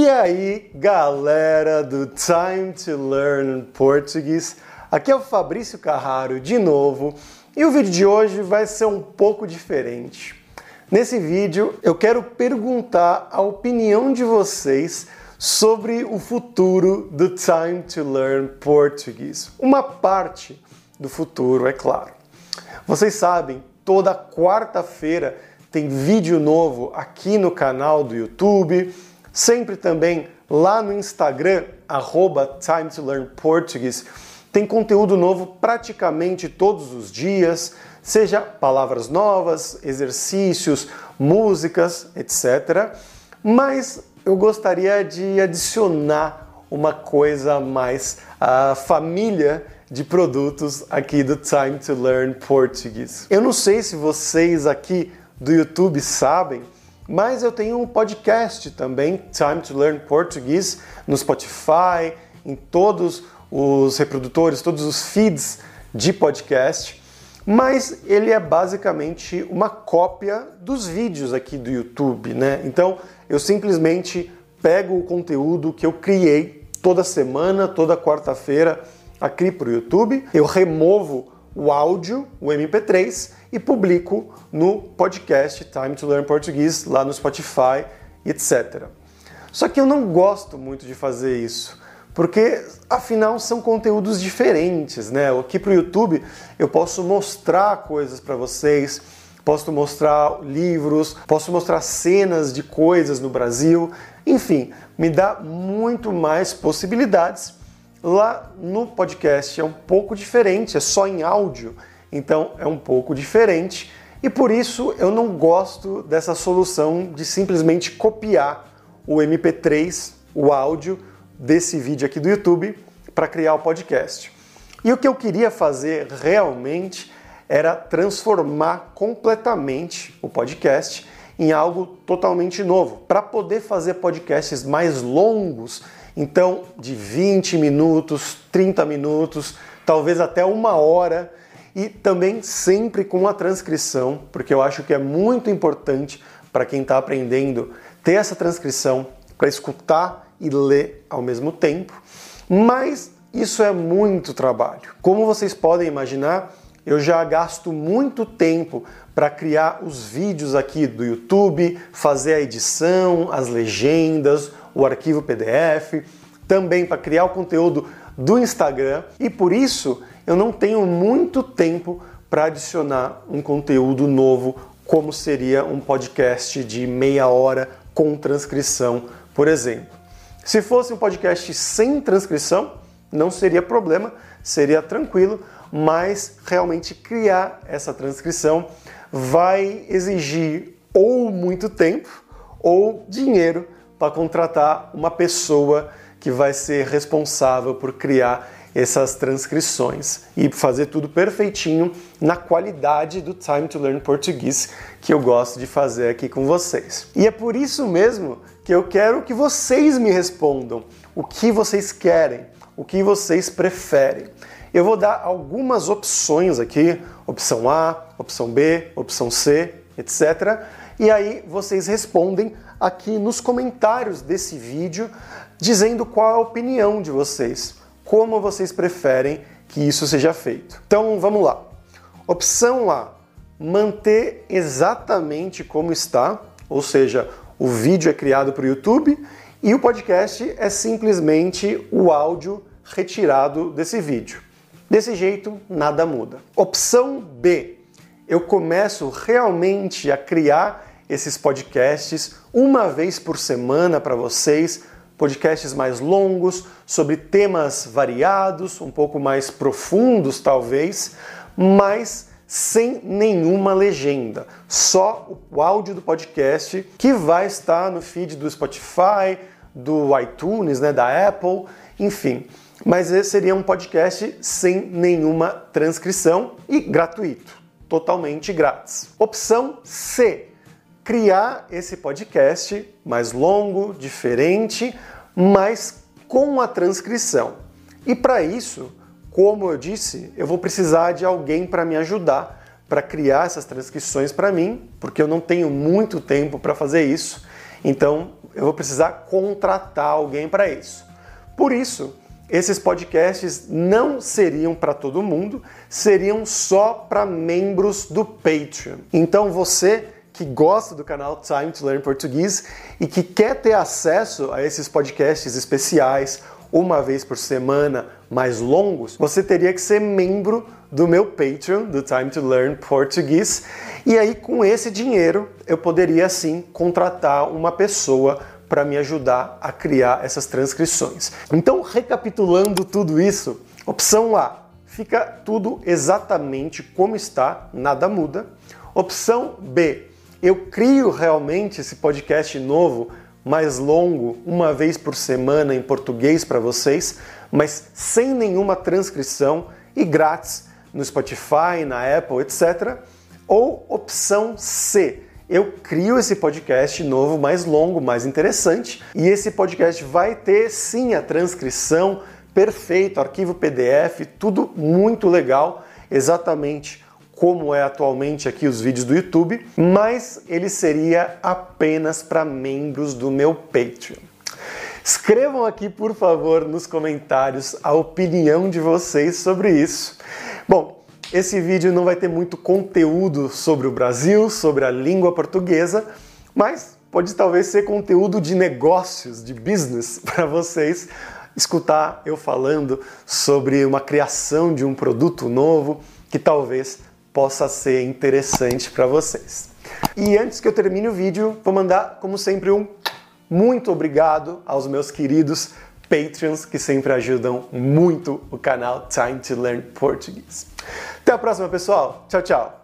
E aí, galera do Time to Learn Português, aqui é o Fabrício Carraro de novo e o vídeo de hoje vai ser um pouco diferente. Nesse vídeo eu quero perguntar a opinião de vocês sobre o futuro do Time to Learn Português. Uma parte do futuro, é claro. Vocês sabem, toda quarta-feira tem vídeo novo aqui no canal do YouTube, sempre também lá no Instagram, arroba Time to Learn Português. Tem conteúdo novo praticamente todos os dias, seja palavras novas, exercícios, músicas, etc. Mas eu gostaria de adicionar uma coisa a mais à família de produtos aqui do Time to Learn Português. Eu não sei se vocês aqui do YouTube sabem, mas eu tenho um podcast também, Time to Learn Português, no Spotify, em todos os reprodutores, todos os feeds de podcast, mas ele é basicamente uma cópia dos vídeos aqui do YouTube, né? Então eu simplesmente pego o conteúdo que eu criei toda semana, toda quarta-feira aqui para o YouTube, eu removo o áudio, o MP3, e publico no podcast Time to Learn Português, lá no Spotify, etc. Só que eu não gosto muito de fazer isso, porque afinal são conteúdos diferentes, né? Aqui para o YouTube eu posso mostrar coisas para vocês, posso mostrar livros, posso mostrar cenas de coisas no Brasil, enfim, me dá muito mais possibilidades. Lá no podcast é um pouco diferente, é só em áudio, então é um pouco diferente e por isso eu não gosto dessa solução de simplesmente copiar o MP3, o áudio desse vídeo aqui do YouTube para criar o podcast. E o que eu queria fazer realmente era transformar completamente o podcast em algo totalmente novo, para poder fazer podcasts mais longos, então de 20 minutos, 30 minutos, talvez até uma hora, e também sempre com a transcrição, porque eu acho que é muito importante para quem está aprendendo ter essa transcrição para escutar e ler ao mesmo tempo. Mas isso é muito trabalho. Como vocês podem imaginar, eu já gasto muito tempo para criar os vídeos aqui do YouTube, fazer a edição, as legendas, o arquivo PDF, também para criar o conteúdo do Instagram e por isso eu não tenho muito tempo para adicionar um conteúdo novo, como seria um podcast de meia hora com transcrição, por exemplo. Se fosse um podcast sem transcrição, não seria problema, seria tranquilo, mas realmente criar essa transcrição vai exigir ou muito tempo ou dinheiro para contratar uma pessoa que vai ser responsável por criar essas transcrições e fazer tudo perfeitinho na qualidade do Time to Learn Português que eu gosto de fazer aqui com vocês. E é por isso mesmo que eu quero que vocês me respondam o que vocês querem, o que vocês preferem. Eu vou dar algumas opções aqui, opção A, opção B, opção C, etc. E aí vocês respondem aqui nos comentários desse vídeo dizendo qual é a opinião de vocês como vocês preferem que isso seja feito. Então vamos lá. Opção A: manter exatamente como está, ou seja, o vídeo é criado para o YouTube e o podcast é simplesmente o áudio retirado desse vídeo. Desse jeito, nada muda. Opção B: eu começo realmente a criar esses podcasts uma vez por semana para vocês podcasts mais longos, sobre temas variados, um pouco mais profundos talvez, mas sem nenhuma legenda, só o áudio do podcast que vai estar no feed do Spotify, do iTunes, né, da Apple, enfim. Mas esse seria um podcast sem nenhuma transcrição e gratuito, totalmente grátis. Opção C criar esse podcast mais longo, diferente, mas com a transcrição. E para isso, como eu disse, eu vou precisar de alguém para me ajudar para criar essas transcrições para mim, porque eu não tenho muito tempo para fazer isso. Então, eu vou precisar contratar alguém para isso. Por isso, esses podcasts não seriam para todo mundo, seriam só para membros do Patreon. Então você que gosta do canal Time to Learn Português e que quer ter acesso a esses podcasts especiais uma vez por semana, mais longos, você teria que ser membro do meu Patreon, do Time to Learn Português, e aí com esse dinheiro eu poderia sim contratar uma pessoa para me ajudar a criar essas transcrições. Então, recapitulando tudo isso, opção A, fica tudo exatamente como está, nada muda. Opção B, eu crio realmente esse podcast novo, mais longo, uma vez por semana em português para vocês, mas sem nenhuma transcrição e grátis no Spotify, na Apple, etc. Ou opção C, eu crio esse podcast novo, mais longo, mais interessante, e esse podcast vai ter sim a transcrição perfeito, arquivo PDF, tudo muito legal, exatamente como é atualmente aqui os vídeos do YouTube, mas ele seria apenas para membros do meu Patreon. Escrevam aqui, por favor, nos comentários a opinião de vocês sobre isso. Bom, esse vídeo não vai ter muito conteúdo sobre o Brasil, sobre a língua portuguesa, mas pode talvez ser conteúdo de negócios, de business para vocês escutar eu falando sobre uma criação de um produto novo que talvez possa ser interessante para vocês. E antes que eu termine o vídeo, vou mandar, como sempre, um muito obrigado aos meus queridos Patreons que sempre ajudam muito o canal Time to Learn Português. Até a próxima, pessoal. Tchau, tchau.